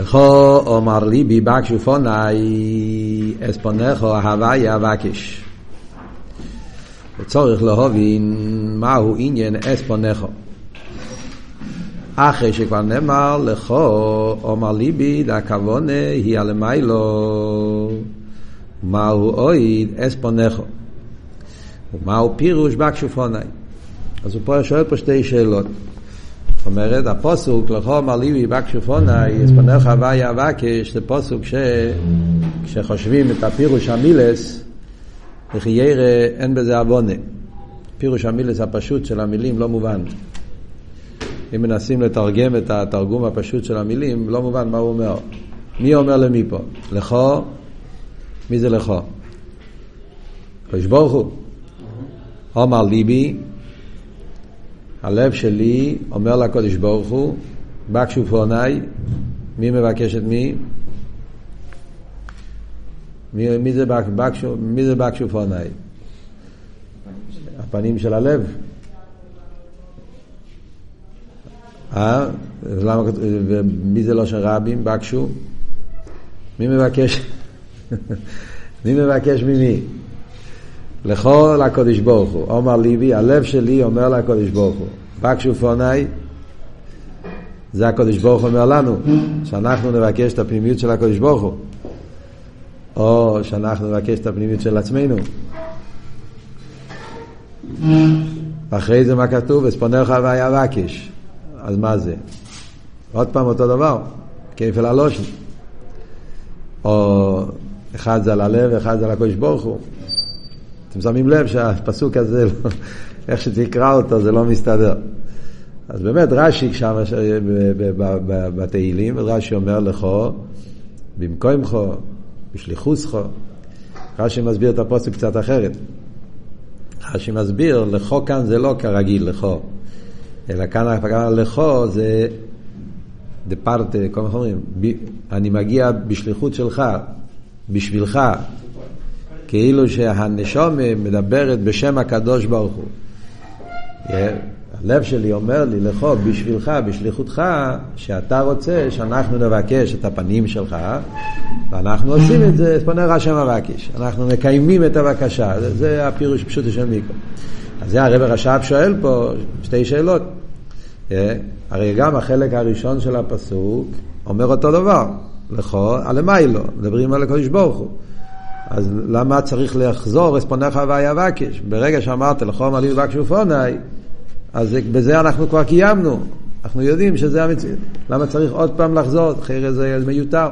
לכו אומר ליבי בקשופוני אספונכו הוויה בקש. וצורך להבין מהו עניין אספונכו. אחרי שכבר נאמר לכו אומר ליבי דהכוונה היא הלמיילו מהו אויד אספונכו ומהו פירוש בקשופוני. אז הוא פה שואל פה שתי שאלות. זאת אומרת, הפוסוק, לכו אמר ליבי בקשופוני, אספנך הוויה אבקש, זה פוסוק ש... כשחושבים את הפירוש המילס, וכי ירא אין בזה עוונה. פירוש המילס הפשוט של המילים לא מובן. אם מנסים לתרגם את התרגום הפשוט של המילים, לא מובן מה הוא אומר. מי אומר למי פה? לכו? מי זה לכו? קדוש ברוך הוא. אומר ליבי, הלב שלי אומר לקודש ברוך הוא, בקשופוני, מי מבקש את מי? מי, מי זה בקשו, מי זה בקשופוני? הפנים של הלב. אה? למה, מי זה לא של רבים? בקשו? מי מבקש? מי מבקש ממי? לכל הקודש ברוך הוא. אומר ליבי, הלב שלי אומר לקודש ברוך הוא. בקשו פוני, זה הקודש ברוך אומר לנו, שאנחנו נבקש את הפנימיות של הקודש ברוך הוא. או שאנחנו נבקש את הפנימיות של עצמנו. אחרי זה מה כתוב? אספונך ויבקש. אז מה זה? עוד פעם אותו דבר, כפל הלושן. או אחד זה על הלב, אחד זה על הקודש ברוך הוא. אתם שמים לב שהפסוק הזה, איך שתקרא אותו, זה לא מסתדר. אז באמת רש"י שם בתהילים, רש"י אומר לכו, במקומך, בשליחוסך. רש"י מסביר את הפוסק קצת אחרת. רש"י מסביר, לכו כאן זה לא כרגיל לכו, אלא כאן לכו זה דפרטה, כל מיני אומרים, אני מגיע בשליחות שלך, בשבילך, כאילו שהנשום מדברת בשם הקדוש ברוך הוא. הלב שלי אומר לי, לכו, בשבילך, בשליחותך, שאתה רוצה שאנחנו נבקש את הפנים שלך, ואנחנו עושים את זה, פונה השם אבקש. אנחנו מקיימים את הבקשה, זה, זה הפירוש פשוט של מיקרו. אז זה הרב רש"ב שואל פה שתי שאלות. הרי גם החלק הראשון של הפסוק אומר אותו דבר, לכו, הלמיילו, מדברים על הקדוש ברוך הוא. אז למה צריך לחזור אספונך ויבקש? ברגע שאמרת לכו מלאי ובקשו פוני, אז בזה אנחנו כבר קיימנו. אנחנו יודעים שזה המציאות. למה צריך עוד פעם לחזור? אחרי זה מיותר.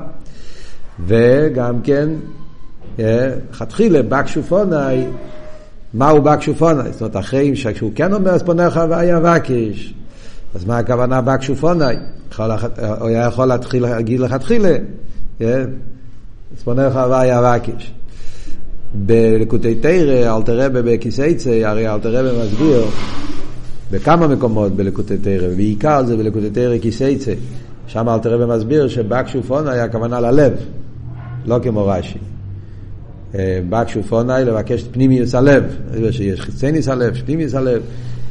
וגם כן, לכתחילה, בקשו פוני, מהו בקשו פוני? זאת אומרת, אחרי שכשהוא כן אומר אספונך ויבקש, אז מה הכוונה בקשו פוני? הוא היה יכול להתחיל להגיד לכתחילה, אספונך ויבקש. בלקוטי תרא, אלתר רבה בכיסייצא, הרי אלתר רבה מסביר בכמה מקומות בלקוטי תרא, ובעיקר זה בלקוטי תרא כיסייצא. שם אלתר רבה מסביר שבקשופון היה הכוונה ללב, לא כמו רש"י. בקשופונאי לבקש את פנימיוס הלב, שיש חיצניס הלב, פנימיוס הלב,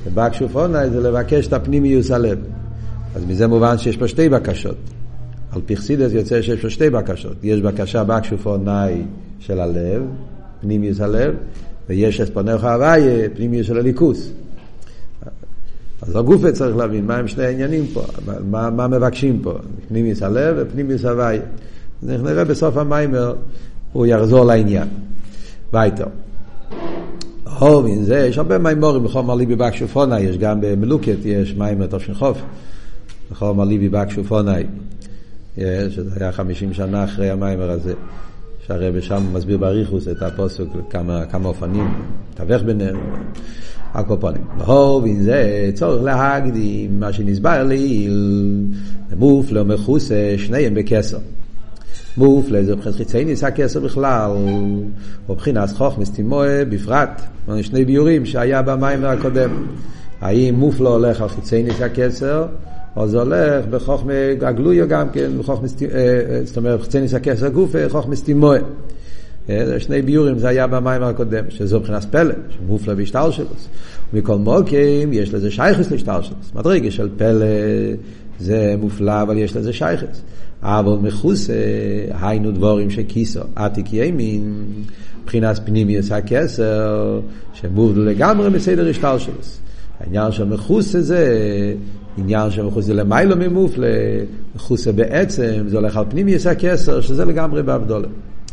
ובקשופונאי זה לבקש את הפנימיוס הלב. אז מזה מובן שיש פה שתי בקשות. על פרסידס יוצא שיש פה שתי בקשות. יש בקשה בקשופונאי של הלב, פנימיוס הלב, ויש אספונך הוויה, פנימיוס של הליכוס. אז הגופה צריך להבין מה הם שני העניינים פה, מה, מה מבקשים פה, פנימיות הלב ופנימיות הוויה. נראה בסוף המאמר, הוא יחזור לעניין. ווײַטער. להבין זה, יש הרבה מאמרים לך אמר ליבי בקשו פני, יש גם במלוקט, יש מאמר תש"כ, לך אמר ליבי בקשו פני, שזה היה חמישים שנה אחרי המאמר הזה. שהרבי שם מסביר באריכות את הפוסק כמה, כמה אופנים, תווך ביניהם, הקופונים. בהובין זה צורך להקדים מה שנסבר לעיל, מופלא ומכוסה, שניהם בקסר. מופלא זה מבחינת חיצי ניסה כסר בכלל, או מבחינת חוכמס תימוה בפרט, שני ביורים שהיה במים הקודם. האם מופלא הולך על חיצי ניסה כסר, או זה הולך בחוכמה הגלויה גם כן, בחוכמה, זאת אומרת, חצניס הכסר גופה, חוכמה. זה שני ביורים, זה היה במים הקודם, שזו מבחינת פלא, שמופלא בהשתל שלו. מכל מוקים יש לזה שייכס להשתל שלו. מדרגה של פלא, זה מופלא, אבל יש לזה שייכס. אבל מחוסה, היינו דבורים שכיסו, עתיק ימין, מבחינת פנימיוס הכסר, שמובדו לגמרי מסדר השטר שלו. העניין של מחוסה זה עניין של מחוסה למיילו ממופלה, מחוסה בעצם, זה הולך על פנימיוס הכסר, שזה לגמרי באבדולה.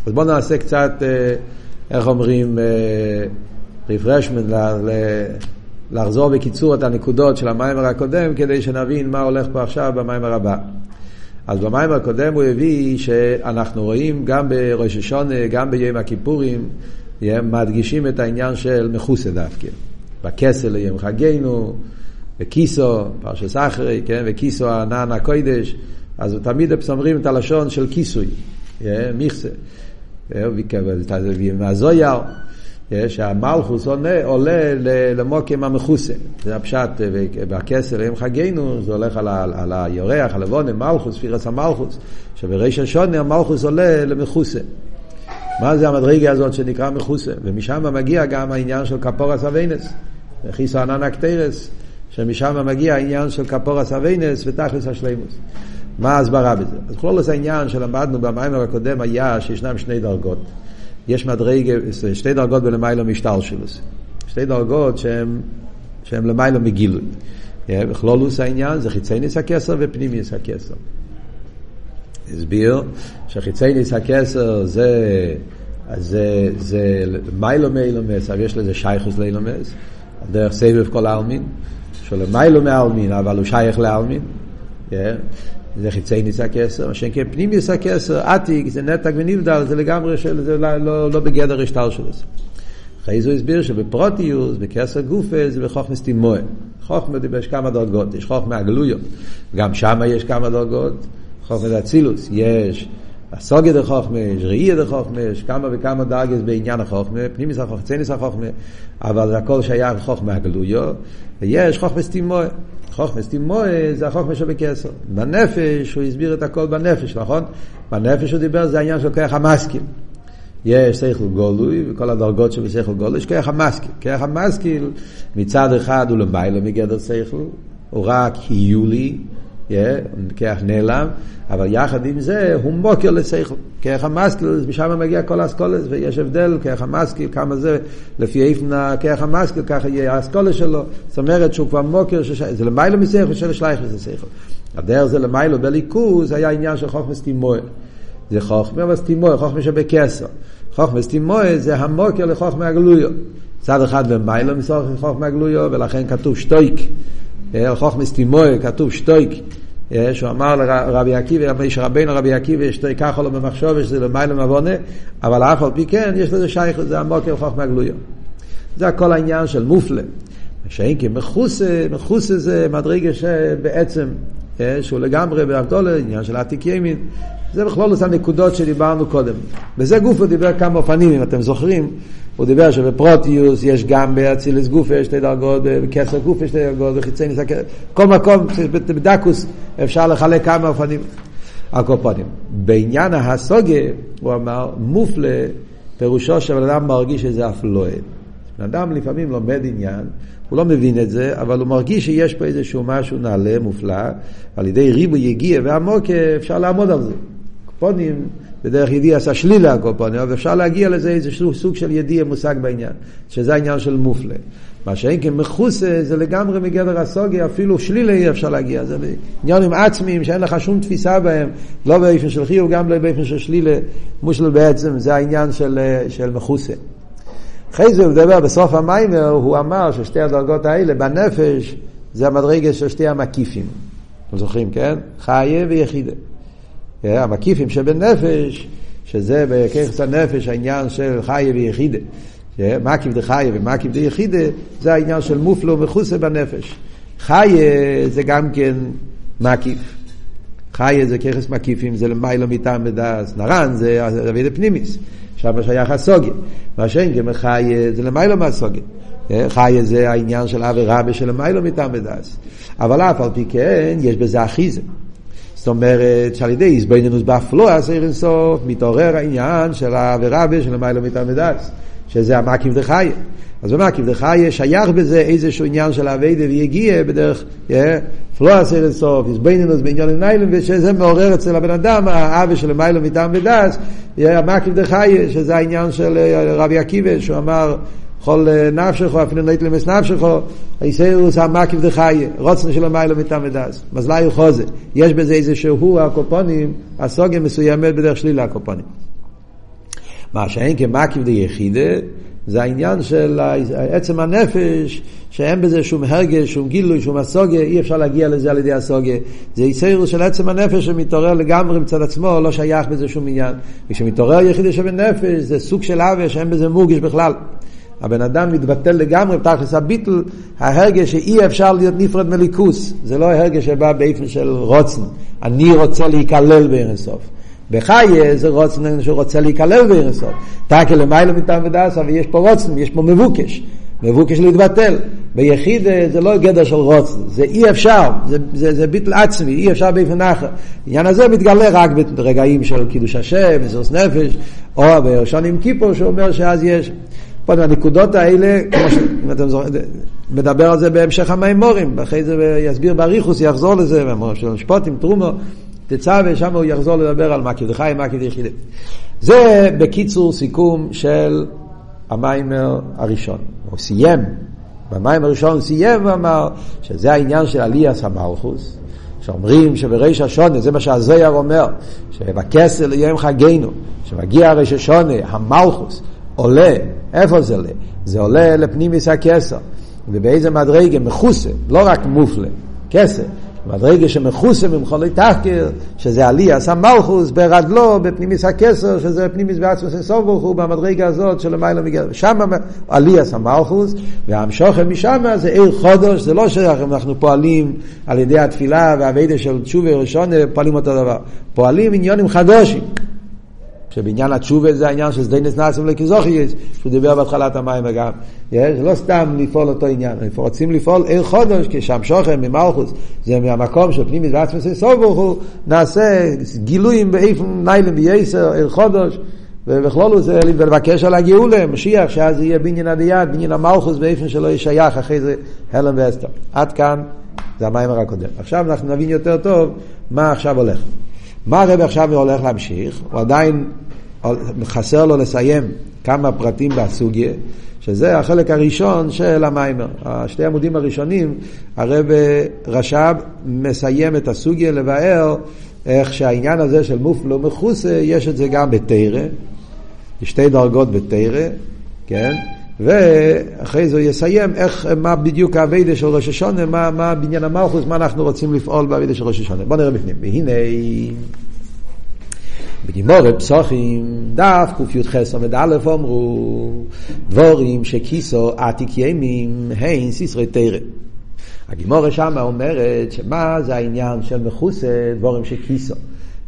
אז בואו נעשה קצת, אה, איך אומרים, רפרשמנט, לחזור בקיצור את הנקודות של המיימר הקודם, כדי שנבין מה הולך פה עכשיו במיימר הבא. אז במיימר הקודם הוא הביא שאנחנו רואים גם בראש השונה, גם ביום הכיפורים, מדגישים את העניין של מכוסה דווקא. בכסל ליום חגנו, וקיסו, פרשס אחרי, כן, וקיסו ענן הקוידש, אז תמיד אומרים את הלשון של כיסוי, מיכסה. מהזויר, שהמלכוס עולה, למוקים המכוסה. זה הפשט בכסר עם חגינו, זה הולך על, ה, על היורח, על לבונם, מלכוס, פירס המלכוס, שבריש השונה המלכוס עולה למכוסה. מה זה המדרגה הזאת שנקרא מכוסה? ומשם מגיע גם העניין של כפורס אביינס, חיסו ענן הקטרס, שמשם מגיע העניין של כפורס אביינס ותכלס השלימוס. מה ההסברה בזה? אז כלולוס העניין שלמדנו במיימר הקודם היה שישנם שני דרגות. יש מדרגה, שתי דרגות בלמיילו משטר שלו. שתי דרגות שהן, שהן למיילו מגילוי. בכלולוס העניין זה חיצי ניס הכסר ניס הכסר. הסביר שחיצי ניס הכסר זה, זה, זה מיילו מאילומס, אבל יש לזה שייכוס לאילומס, דרך סבב כל העלמין, שלמיילו מהעלמין, אבל הוא שייך לעלמין. זה חיצי ניס הכסר, מה שאין כן פנימיוס הכסר, עתיק, זה נתק ונבדל, זה לגמרי של, זה לא, לא, לא בגדר השטר של זה. אחרי זה הוא הסביר שבפרוטיוס, בכסר גופה, זה בחוכמס תימוה. חוכמה יש כמה דרגות, יש חוכמה הגלויות, גם שם יש כמה דרגות, חוכמה אצילוס, יש הסוגיה דה חוכמה, יש ראייה דה חוכמה, יש כמה וכמה דרגס בעניין החוכמה, פנימיס החוכמה, צניס החוכמה, אבל הכל שייך לחוכמה הגלויות, ויש חוכמה סתימוה. חוכמס תימואה זה החוכמה שבקסר. בנפש הוא הסביר את הכל בנפש, נכון? בנפש הוא דיבר זה העניין של כוח המשכיל. יש שכל גולוי, וכל הדרגות שבשכל גולוי, יש כוח המשכיל. כוח המשכיל מצד אחד הוא למיילו מגדר שכל, הוא רק היולי, כרך נעלם, אבל יחד עם זה הוא מוקר לשכל. כרך המשכיל, משם מגיע כל האסכולס, ויש הבדל, כרך המשכיל, כמה זה, לפי איפן כרך המשכיל, ככה יהיה האסכולס שלו. זאת אומרת שהוא כבר מוקר, שש... זה למיילו משכל של שלייכס לשכל. הדרך זה למיילו בליכוז, היה עניין של חוכמס תימואה. זה חוכמה, אבל תימואה, חוכמה שבקסר. חוכמה תימואה זה המוקר לחוכמה הגלויו. צד אחד למיילו מסורך חוכמה הגלויו, ולכן כתוב שטויק. חוכמס תימוי, כתוב שטויק, שהוא אמר לרבי עקיבא, יש רבינו רבי עקיבא, שטויק ככה לו במחשוב, שזה למעלה מבונה, אבל אף על פי כן, יש לזה שייך, זה עמוק עם חוכמה גלויו. זה הכל העניין של מופלה. שאין כי מחוסה, מחוסה זה מדרגה שבעצם, שהוא לגמרי באבדולה, עניין של עתיק ימין, זה בכלול אותן נקודות שדיברנו קודם. בזה גוף הוא דיבר כמה אופנים, אם אתם זוכרים, הוא דיבר שבפרוטיוס יש גם באצילס יש שתי דרגות, בכסר גוף יש שתי דרגות, בחיצי ניסה, כל מקום, בדקוס אפשר לחלק כמה אופנים. הקופונים. בעניין הסוגה, הוא אמר, מופלה, פירושו שבן אדם מרגיש שזה אף לא אין. בן אדם לפעמים לומד עניין, הוא לא מבין את זה, אבל הוא מרגיש שיש פה איזשהו משהו נעלה, מופלא, ועל ידי ריבו יגיע ועמוק אפשר לעמוד על זה. קופונים, בדרך ידיע עשה שלילה הקופונים, אבל אפשר להגיע לזה איזשהו סוג של ידיע מושג בעניין, שזה העניין של מופלה. מה שאין כן מחוסה זה לגמרי מגדר הסוגיה, אפילו שלילה אי אפשר להגיע, זה עניינים עצמיים שאין לך שום תפיסה בהם, לא באופן של חיוב, גם לא באופן של שלילה, מושל בעצם, זה העניין של, של מחוסה. אחרי זה הוא מדבר בסוף המיימר, הוא אמר ששתי הדרגות האלה בנפש זה המדרגה של שתי המקיפים. אתם זוכרים, כן? חיה ויחידה. המקיפים שבנפש, שזה בכיחס הנפש העניין של חיה ויחידה. מקיף דחיה ומקיף דיחידה, זה העניין של מופלו ומחוסה בנפש. חיה זה גם כן מקיף. חיה זה ככס מקיפים, זה למיילו מטעם בדס. נרן זה אבידה פנימיס. שם שייך הסוגיה. מה שאין גם חיה זה למיילו מהסוגיה. חיה זה העניין של אבי רבי של למיילו מטעם בדס. אבל אף על פי כן, יש בזה אחיזה. זאת אומרת שעל ידי איזבנינוס באפלואה סעיר אינסוף מתעורר העניין של רבי של למיילו מטעם בדס. שזה המקיף דחיה. אז במקיף דחיה שייך בזה איזשהו עניין של אביידה ויגיע בדרך, פלואה סיר סוף, יש בינינוס בעניון ניילון, ושזה מעורר אצל הבן אדם, האווה של מיילון מטעם ודס, המקיף דחייה, שזה העניין של רבי עקיבא, שהוא אמר, כל נפשך, אפילו נית למס נפשך, איסאירוס המקיף דחייה, רוצנו של המיילון מטעם ודס, מזלי חוזה, יש בזה איזה שהוא הקופונים, הסוגיה מסוימת בדרך שלילה הקופונים. מה שאין כמקיף דיחידה, זה העניין של עצם הנפש, שאין בזה שום הרגש, שום גילוי, שום הסוגיה, אי אפשר להגיע לזה על ידי הסוגיה. זה איסרus של עצם הנפש שמתעורר לגמרי מצד עצמו, לא שייך בזה שום עניין. וכשמתעורר יחידי שבנפש, זה סוג של עוול שאין בזה מורגש בכלל. הבן אדם מתבטל לגמרי בתכלס הביטל, ההרגש שאי אפשר להיות נפרד מליכוס. זה לא הרגש שבא באיפן של רוצן, אני רוצה להיכלל באינסוף. בחיה זה רוצן שרוצה להיכלל באינסוף. תקל למיילא מטעם ודסה ויש פה רוצן, יש פה מבוקש. מבוקש להתבטל. ביחיד זה לא גדר של רוצן, זה אי אפשר, זה, זה, זה ביטל עצמי, אי אפשר באופן אחר. העניין הזה מתגלה רק ברגעים של קידוש השם, מסירות נפש, או בראשון עם כיפור שאומר שאז יש. פה הנקודות האלה, כמו שאתם זוכרים, מדבר על זה בהמשך המימורים, אחרי זה יסביר באריכוס, יחזור לזה, של משפוטים, תרומו, תצא ושם הוא יחזור לדבר על מקיף דחי, מקיף יחידי. זה בקיצור סיכום של המיימר הראשון. הוא סיים, במיימר הראשון סיים ואמר שזה העניין של עליאס המלכוס, שאומרים שבריש השונה, זה מה שהזויר אומר, שבכסר ליום חגינו, שמגיע הריש השונה, המלכוס, עולה, איפה זה עולה? זה עולה לפנימיס הכסר, ובאיזה מדרגה מכוסה, לא רק מופלה, כסר. מדרגה שמכוסה ממחולי תחקיר, שזה עליאס המלכוס ברדלו, בפנימיס הכסר, שזה פנימיס בעצמוס אינסוף ברוך הוא, במדרגה הזאת של למעלה מגר. שם עליאס המלכוס, והמשוכם משם זה עיר חודש, זה לא שאנחנו פועלים על ידי התפילה והאביידה של תשובה ראשונה, פועלים אותו דבר. פועלים עניונים חדושים. שבעניין התשובה זה העניין של סדיינס נאסים לכיזוכייס, שהוא דיבר בהתחלת המים וגם. זה לא סתם לפעול אותו עניין, אנחנו רוצים לפעול עיר חודש, כשם שוכם ממלכוס, זה מהמקום של פנימית ועצמס סוף ברוך הוא, נעשה גילויים באיפן ניילם וייסר, עיר חודש. ובכלול זה לבקש על הגאולה, משיח, שאז יהיה בניין הדיית, בניין המלכוס באיפן שלא יהיה שייך אחרי זה הלם ואסתר. עד כאן זה המיימר הקודם. עכשיו אנחנו נבין יותר טוב מה עכשיו הולך. מה הרב עכשיו הולך להמשיך? הוא עדיין חסר לו לסיים כמה פרטים בסוגיה, שזה החלק הראשון של המיימר. השתי עמודים הראשונים, הרב רש"ב מסיים את הסוגיה לבאר איך שהעניין הזה של מופלו מכוסה, יש את זה גם בתרא, שתי דרגות בתרא, כן? ואחרי זה הוא יסיים איך, מה בדיוק האביידה של ראש השונה, מה, מה בניין המלכוס, מה אנחנו רוצים לפעול באביידה של ראש השונה. בואו נראה בפנים. והנה, בגימורי פסוחים, דף קי"ח עמד א' אמרו, דבורים שכיסו עתיק ימים, הן סיסרי תרא. הגמרא שמה אומרת שמה זה העניין של מכסה דברים שכיסה.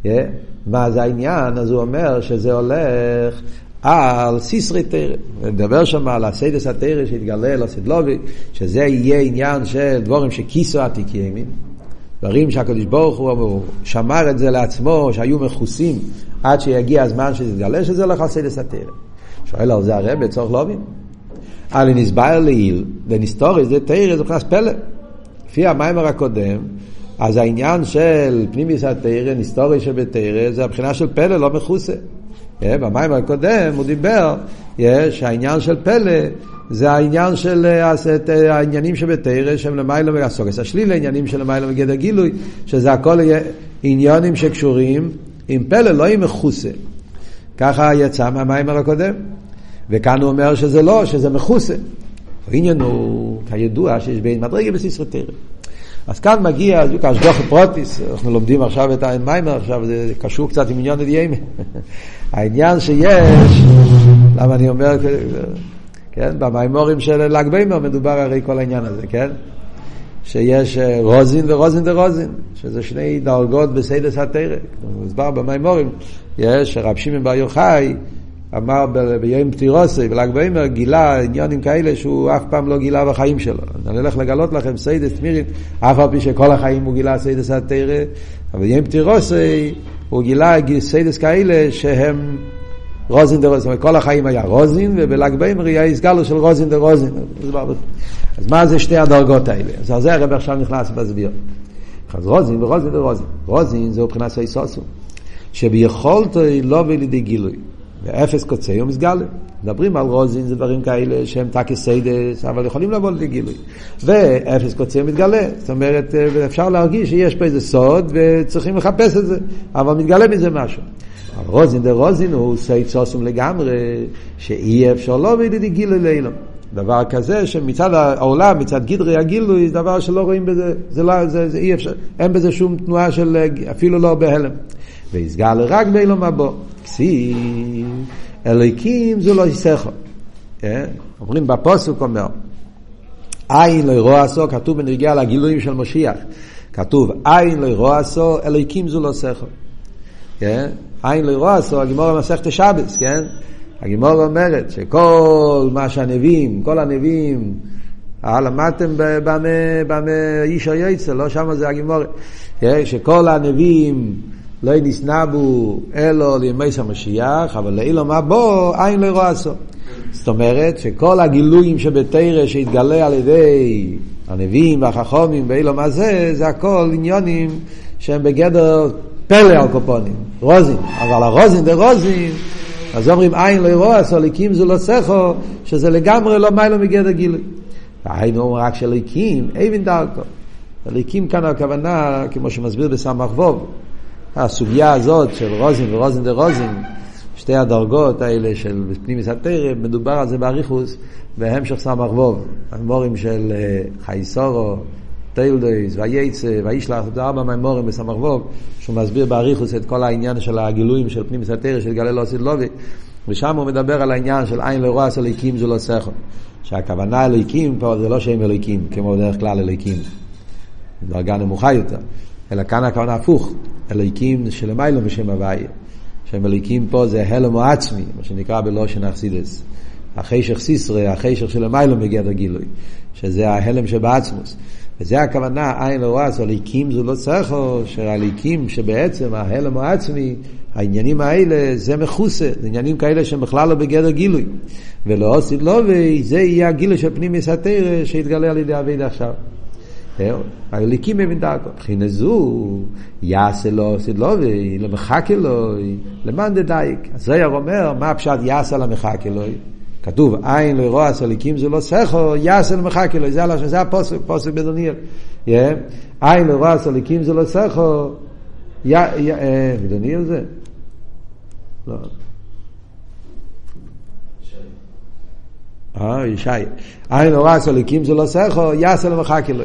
Yeah. מה זה העניין? אז הוא אומר שזה הולך על סתרי תורה. נדבר שם על הסודות התורה שהתגלה לעתיד לבוא, שזה יהיה עניין של דברים שכיסה עתיק יומין. דברים שהקדוש ברוך הוא שמר את זה לעצמו, שהיו מכוסים עד שיגיע הזמן שזה יתגלה, שזה על סודות התורה. שואל על זה הרב, צריך להבין. על נסבר לעיל, ונסתורי זה תרא, זה נכנס פלא. לפי המיימר הקודם, אז העניין של פנימיס התרא, נסתורי שבתרא, זה הבחינה של פלא, לא מכוסה. אה, במים הקודם הוא דיבר שהעניין של פלא זה העניין של אה, אה, העניינים שבתרא שהם למיילא והסוגס השליל, העניינים של למיילא וגדר גילוי, שזה הכל עניונים שקשורים עם פלא, לא עם מכוסה. ככה יצא מהמאמר הקודם. וכאן הוא אומר שזה לא, שזה מכוסה. העניין הוא, כידוע, שיש ב' מדרגות בסתרי תורה. אז כאן מגיע, בדיוק השגחה פרטית, אנחנו לומדים עכשיו את המאמר, עכשיו זה קשור קצת עם עניין הדיימה. העניין שיש, למה אני אומר, כן, במאמרים של ל"ג בעומר מדובר הרי כל העניין הזה, כן? שיש אה, רזין ורזין דרזין, שזה שני דרגות בסודות התורה. מוסבר במאמרים, שרב שמעון בר יוחאי, אמר ביום פטירתו, בל"ג בעומר, גילה עניינים כאלה שהוא אף פעם לא גילה בחיים שלו. אני הולך לגלות לכם סיידס תמירית, אף על פי שכל החיים הוא גילה סודות התורה, אבל ביום פטירתו הוא גילה סודות כאלה שהם רזין דרזין, כל החיים היה רזין, ובל"ג בעומר היה התגלות של רזין דרזין. אז מה זה שתי הדרגות האלה? אז על זה הרב עכשיו נכנס להסביר. אז רזין ורזין דרזין. רזין זה מבחינת סוד סתום. שביכולתו לבוא לידי גילוי. ואפס קצהו מתגלה. מדברים על רזין, זה דברים כאלה שהם טאַקע סודות, אבל יכולים לבוא לידי גילוי. ואפס קצהו מתגלה. זאת אומרת, אפשר להרגיש שיש פה איזה סוד וצריכים לחפש את זה, אבל מתגלה מזה משהו. אבל רזין דרזין הוא סוד סתום לגמרי, שאי אפשר לבוא לידי גילוי לעולם. דבר כזה שמצד העולם, מצד גדרי הגילוי, זה דבר שלא רואים בזה, זה, לא, זה, זה אי אפשר, אין בזה שום תנועה של, אפילו לא בהלם. ויסגל רק באילום הבא. כסיב, אלוהיקים זו לא יסכו. אה? אומרים בפוסק אומר, עין לא ירוע עשו, כתוב בנגיע לגילויים של משיח. כתוב, עין לא ירוע עשו, אלוהיקים זו לא סכו. אה? עין לא עשו, הגימור במסכת השבס, כן? הגימור אומרת שכל מה שהנביאים, כל הנביאים, אה, למדתם במה איש היצר, לא שם זה הגימור, שכל הנביאים לא נסנבו אלו לימי המשיח, אבל לאילום הבו אין לא רועסו. זאת אומרת שכל הגילויים שבתרא שהתגלה על ידי הנביאים והחכומים באילום הזה, זה הכל עניונים שהם בגדר פלא על קופונים, רוזין. אבל הרוזין דה רוזין, אז אומרים אין לא רועסו, ליקים זו לא סכו, שזה לגמרי למעלה מגדר גילוי. היינו רק אלוקים הבין דרכה. אלוקים כאן הכוונה, כמו שמסביר בס"ו, הסוגיה הזאת של רזין ורזין דרזין, שתי הדרגות האלה של פנימיות התורה, מדובר על זה באריכות בהמשך ס"ו, המאמרים של אה, חיי שרה, תולדות, ויצא, וישלח, זה ארבע מאמרים בס"ו, שהוא מסביר באריכות את כל העניין של הגילויים של פנימיס התרא של גלל לא עשית לובי, ושם הוא מדבר על העניין של עין לרועס אליקים זו לא סכו. שהכוונה אלוהיקים פה זה לא שהם אלוהיקים, כמו בדרך כלל אלוהיקים, דרגה נמוכה יותר. אלא כאן הכוונה הפוך, אלוהיקים שלמיילו בשם הוויה. שם אלוהיקים פה זה הלם או עצמי, מה שנקרא בלושן אכסידס. החשך סיסרא, החשך שלמיילו מגדר גילוי, שזה ההלם שבעצמוס. וזה הכוונה, עין לא רועס, הליקים זה לא צריכו, שהליקים שבעצם ההלם העצמי, העניינים האלה, זה מכוסה, זה עניינים כאלה שהם בכלל לא בגדר גילוי. ולא עושית לו, וזה יהיה הגילוי של פנים מסתרא שהתגלה על ידי אביד עכשיו. הליקים מבין דרכו. מבחינה זו, יעשה לו סדלובי, למחכה לו, למאן דדייק. אז זויר אומר, מה הפשט יעשה למחכה לו? כתוב, עין לא ירוע סליקים זה לא סכו, יעשה למחכה לו. זה הפוסק, פוסק בדוניאל. עין לא ירוע סליקים זה לא סכו, בדוניאל זה? לא. אה, ישי. עין לא רע סליקים זה לא סכו, יעשה למחכה לו.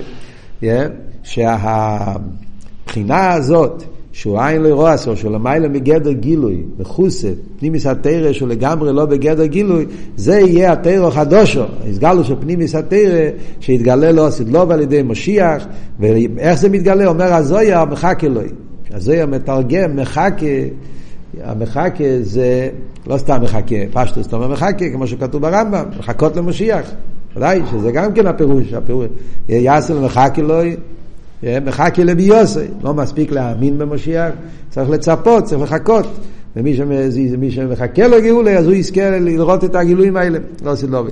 שהבחינה הזאת, שהוא עין לא רואה אסור, שהוא למעלה מגדר גילוי, מחוסה, פנימיס התרא שהוא לגמרי לא בגדר גילוי, זה יהיה התרא החדושו, הסגלו של פנימיס התרא שהתגלה לו הסדלוב על ידי משיח, ואיך זה מתגלה? אומר הזויה מחכה לו, הזויה מתרגם מחכה, המחכה זה לא סתם מחכה, פשטוס, אתה אומר מחכה, כמו שכתוב ברמב"ם, מחכות למשיח. ודאי שזה גם כן הפירוש, הפירוש, יעשה למחכה לו, מחכה לביוסי, לא מספיק להאמין במשיח, צריך לצפות, צריך לחכות. ומי שמי שמחכה לו גאולה, אז הוא יזכה לראות את הגילויים האלה, לא עושה סילובי.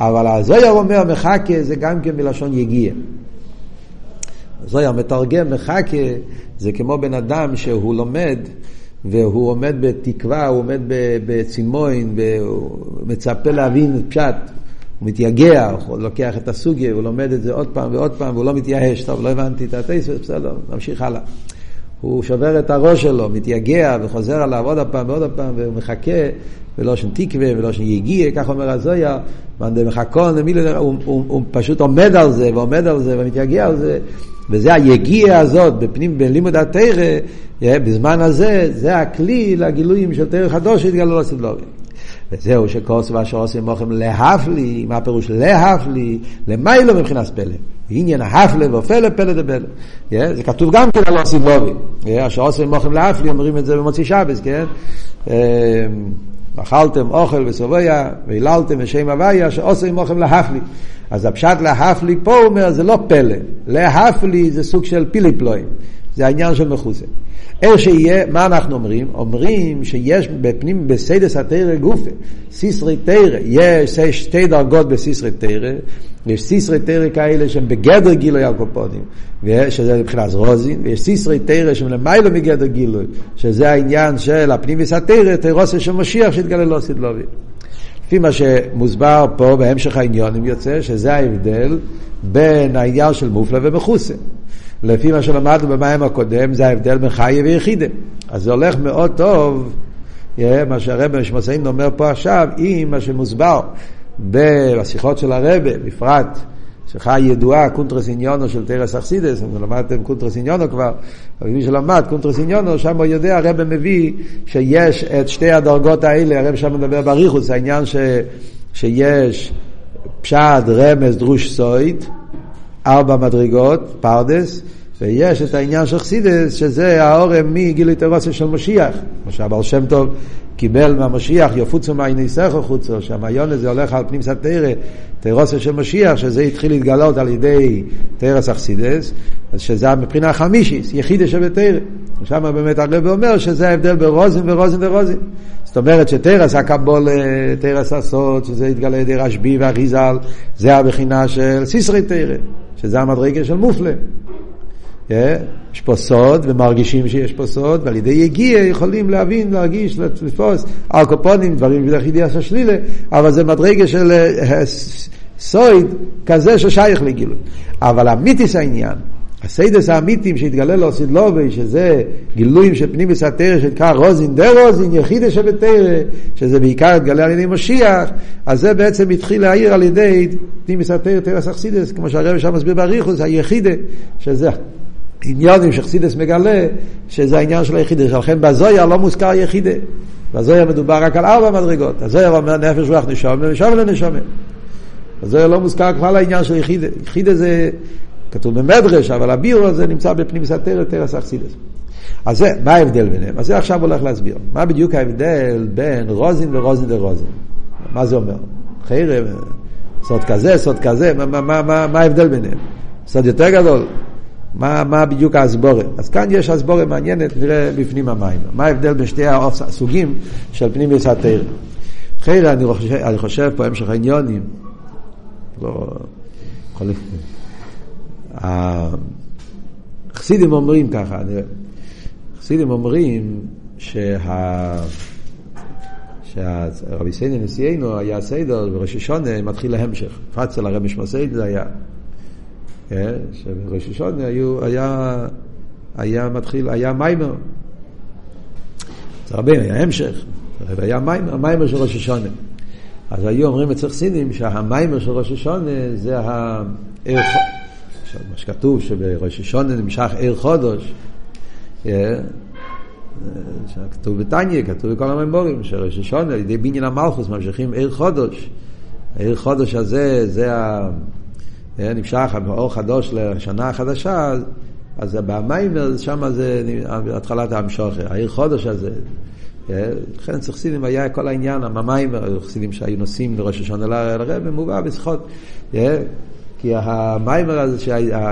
אבל הזויר אומר מחכה זה גם כן בלשון יגיע. הזויר מתרגם מחכה זה כמו בן אדם שהוא לומד והוא עומד בתקווה, הוא עומד בצימוין, מצפה להבין פשט. הוא מתייגע, הוא לוקח את הסוגיה, הוא לומד את זה עוד פעם ועוד פעם, והוא לא מתייאש, טוב, לא הבנתי את הטייס, בסדר, נמשיך הלאה. הוא שובר את הראש שלו, מתייגע וחוזר עליו עוד פעם ועוד פעם, והוא מחכה, ולא שם תקווה ולא שם יגיע, כך אומר הזויה, מחכון, הוא, הוא, הוא, הוא פשוט עומד על זה, ועומד על זה, ומתייגע על זה, וזה היגיע הזאת, בפנים, בלימוד התרא, בזמן הזה, זה הכלי לגילויים של תרא חדוש שהתגלו לסדלורים. וזהו שכוס ואשר עושים מוכם להפלי, מה הפירוש להפלי, למיילו מבחינת פלא. עניין ההפלה ואופלה פלא דבלא. זה כתוב גם כן על עושים לובי. אשר עושים מוכם להפלי, אומרים את זה במוצאי שבס, כן? אמ, אכלתם אוכל וסוביה, והיללתם בשם הוויה, שעושים מוכם להפלי. אז הפשט להפלי פה אומר, זה לא פלא. להפלי זה סוג של פיליפלואים. זה העניין של מחוסה. איך שיהיה, מה אנחנו אומרים? אומרים שיש בפנים בסיידס התרא גופה, סיסרי תרא, יש שתי דרגות בסיסרי תרא, ויש סיסרי תרא כאלה שהם בגדר גילוי הקופונים, שזה מבחינת רוזין, ויש סיסרי תרא שהם למיילו מגדר גילוי, שזה העניין של הפנימיס התרא, תרוסה של משיח שהתגלה לא סדלובי. לפי מה שמוסבר פה בהמשך העניונים יוצא שזה ההבדל בין העניין של מופלא ומכוסה. לפי מה שלמדנו במים הקודם זה ההבדל בין חיה ויחידה. אז זה הולך מאוד טוב, מה שהרבא משמעסיין אומר פה עכשיו, עם מה שמוסבר בשיחות של הרבה, בפרט שיחה ידועה, קונטרס עניינה של תורת החסידות, אם למדתם קונטרס עניינה כבר, אבל מי שלמד קונטרס עניינה, שם הוא יודע, הרבי מביא שיש את שתי הדרגות האלה, הרבי שם מדבר באריכות, העניין ש, שיש פשט, רמז, דרוש סוד, ארבע מדרגות, פרדס, ויש את העניין של חסידות, שזה הארה מגילוי תורתו של משיח, כמו שהבעל שם טוב קיבל מהמשיח, יפוצו מעיינותיך חוצה, שהמעיון הזה הולך על פנימיות התורה, תרוסיה של משיח, שזה התחיל להתגלות על ידי תרס אכסידס, שזה מבחינה חמישיס, יחידה שבתרא. שם באמת הרב אומר שזה ההבדל בין רוזין ורוזין ורוזין. זאת אומרת שתרס הקבול, תרס הסוד, שזה התגלה ידי רשב"י ואריזל, זה הבחינה של סיסרי תרא, שזה המדרגה של מופלה. יש פה סוד, ומרגישים שיש פה סוד, ועל ידי יגיע יכולים להבין, להרגיש, לתפוס ארקופונים, דברים בדרך ידיעה של שלילה, אבל זה מדרגה של אה, סוד כזה ששייך לגילוי. אבל אמיתית העניין, הסודות האמיתיים שהתגלה לו לעתיד לבוא, שזה גילויים של פנימיות התורה, שנקרא רזין דרזין, יחידה שבתורה, שזה בעיקר התגלה על ידי משיח, אז זה בעצם התחיל להאיר על ידי פנימיות התורה, תורת החסידות, כמו שהרבי שם מסביר באריכות, היחידה, שזה עניינים שחסידות מגלה, שזה העניין של היחידה, לכן בזויה לא מוזכר יחידה. בזויה מדובר רק על ארבע מדרגות. הזויה אומר נפש רוח נשום, ונשום לנשום. בזויה לא מוזכר כבר לעניין של יחידה. יחידה זה כתוב במדרש, אבל הביור הזה נמצא בפנים סתר תרס אכסידס. אז זה, מה ההבדל ביניהם? אז זה עכשיו הולך להסביר. מה בדיוק ההבדל בין רוזין ורוזין ורוזין? מה זה אומר? חרב, סוד כזה, סוד כזה, מה, מה, מה, מה, מה ההבדל ביניהם? סוד יותר גדול, מה, מה בדיוק הסבורה? אז כאן יש הסבורה מעניינת, נראה בפנים המים. מה ההבדל בין שתי הסוגים של פנים יסתר? חייר, אני חושב, אני חושב פה המשך העניונים, לא... החסידים אומרים ככה, החסידים אומרים שה... שהרבי סייני נשיאנו היה סיידר בראש השונה מתחיל להמשך. פצל שמסייד זה היה. כן? שבראש השונה היה, היה מתחיל, היה מיימר. זה הרבה, היה המשך, והיה מיימר, המיימר של ראש השונה. אז היו אומרים אצל חסידים שהמיימר של ראש השונה זה העיר מה שכתוב שבראש השונה נמשך עיר חודש. כן? כתוב בתניא, כתוב בכל הממבורים, שראש השונה על ידי בניין המלכוס ממשיכים עיר חודש. העיר חודש הזה, זה ה... נמשך אור חדוש לשנה החדשה, אז במיימר שם זה התחלת המשוכר, העיר חודש הזה. לכן אצל חסידים היה כל העניין, המיימר, היו חסידים שהיו נוסעים לראש השנה לרב, מובא בשיחות. כי המיימר הזה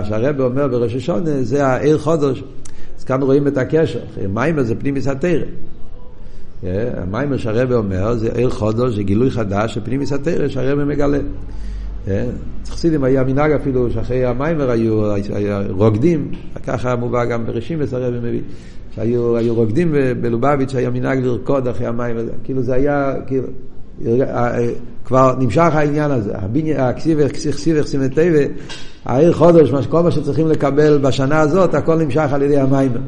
שהרב אומר בראש השונה זה העיר חודש. אז כאן רואים את הקשר, מיימר זה פנימיס התרא. המיימר שהרב אומר זה עיר חודש, זה גילוי חדש של פנימיס התרא שהרב מגלה. חסידים היה מנהג אפילו שאחרי המיימר היו, רוקדים, ככה מובא גם בראשים וסרב ומביא, שהיו רוקדים בלובביץ' היה מנהג לרקוד אחרי המיימר, כאילו זה היה, כאילו, כבר נמשך העניין הזה, הכסיבר, כסיבר, כסימטייבה, העיר חודש, כל מה שצריכים לקבל בשנה הזאת, הכל נמשך על ידי המיימר.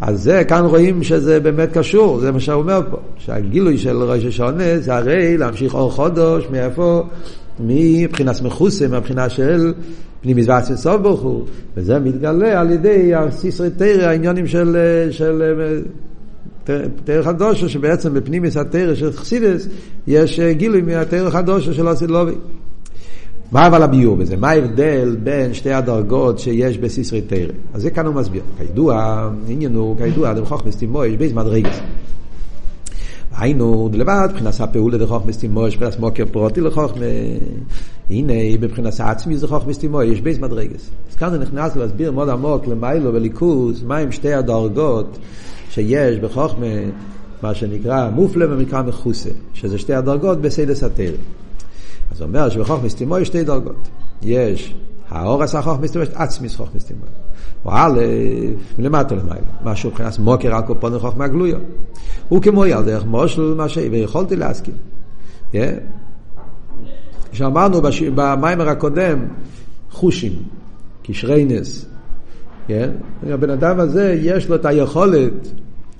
אז זה, כאן רואים שזה באמת קשור, זה מה שהוא אומר פה, שהגילוי של ראש השעונה זה הרי להמשיך אור חודש, מאיפה? מבחינת מחוסה, מהבחינה של פנים מזבץ וסוף ברוך הוא, וזה מתגלה על ידי הסיסרי תרא, העניונים של, של תרא חדושה, שבעצם בפנימיס התרא של חסידס יש גילוי מהתרא חדושה של הסילובי. מה אבל הביור בזה? מה ההבדל בין שתי הדרגות שיש בסיסרי תרא? אז זה כאן הוא מסביר. כידוע, העניין הוא, כידוע, דחכמה סתימאה, יש ב' מדרגות. היינו לבד, מבחינת הפעולה לחכמה סתימאה, יש מבחינת מקור פרטי לחוכמה. הנה, מבחינת עצמיות חכמה סתימאה, יש ב' מדרגות. אז כאן הוא נכנס להסביר מאוד עמוק למיילו וליכוז, מהן שתי הדרגות שיש בחוכמה, מה שנקרא מופלא ומכוסה, שזה שתי הדרגות בסודות התורה. אז הוא אומר שבחכמה סתימאה יש שתי דרגות. יש האור עשה חוכמס תימוי, יש עצמיס חוכמס תימוי. הוא א', מלמטה למעלה, משהו מבחינת מוקר על קופון חוכמה גלויה. הוא כמו על דרך מושל, מה ש... ויכולתי להסכים. כשאמרנו במיימר הקודם, חושים, קשרי נס. כן? הבן אדם הזה, יש לו את היכולת,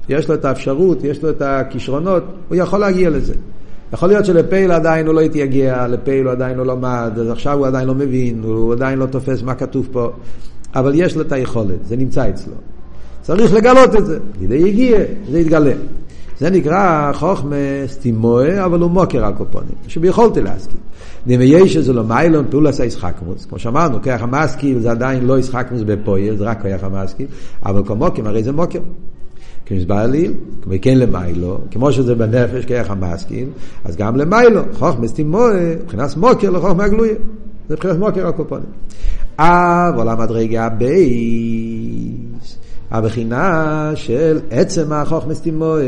יש לו את האפשרות, יש לו את הכישרונות, הוא יכול להגיע לזה. יכול להיות שלפייל עדיין הוא לא יגיע, לפייל הוא עדיין לא למד, אז עכשיו הוא עדיין לא מבין, הוא עדיין לא תופס מה כתוב פה, אבל יש לו את היכולת, זה נמצא אצלו. צריך לגלות את זה, לידי יגיע, זה יתגלה. זה נקרא חוכמס תימוה, אבל הוא מוקר על קופונים, שביכולתי להסכים. נמי שזה לא מיילון פולס הישחקמוס, כמו שאמרנו, כיח המסקיל זה עדיין לא ישחקמוס בפויל, זה רק כיח המסקיל, אבל כמוקים הרי זה מוקר. כמסבר לי, כמו כן למיילו, כמו שזה בנפש כיח המסקיל, אז גם למיילו, חוכמס תימוה, מבחינת מוקר לחוכמה הגלויה. זה מבחינת מוקר הקופונים. אבל המדרגה בייס, הבחינה של עצם החוכמס תימוה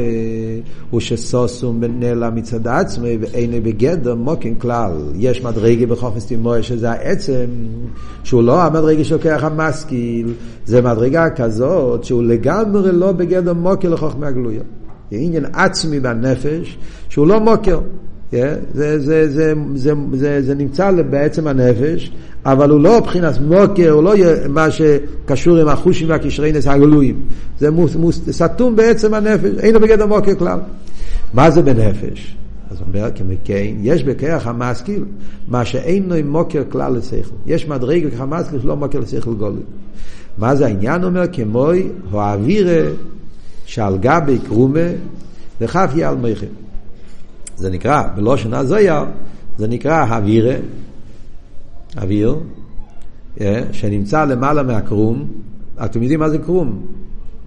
הוא שסוסום בנלה מצד עצמי ואינו בגדר מוקין כלל. יש מדרגה בחוכמס תימוה שזה העצם, שהוא לא המדרגה של כרך המשכיל, זה מדרגה כזאת שהוא לגמרי לא בגדר מוקר לחוכמה הגלויה. זה עניין עצמי בנפש שהוא לא מוקר. Yeah, זה, זה, זה, זה, זה, זה נמצא בעצם הנפש, אבל הוא לא מבחינת מוקר, הוא לא מה שקשור עם החושים והקשרי נס הגלויים. זה מוס, מוס, סתום בעצם הנפש, אין לו בגדר מוקר כלל. מה זה בנפש? אז הוא אומר, כמכן, יש בכרך המשכיל, מה שאין לו מוקר כלל לשכל. יש מדרגה בכרך המשכיל שלא מוקר לשכל גולוי. מה זה העניין? אומר, כמוי, האווירה שעל גבי קרומה, וכף יהיה על מייכם. זה נקרא, בלושן הזויר, זה נקרא אווירה, אוויר, אה, שנמצא למעלה מהקרום. אתם יודעים מה זה קרום?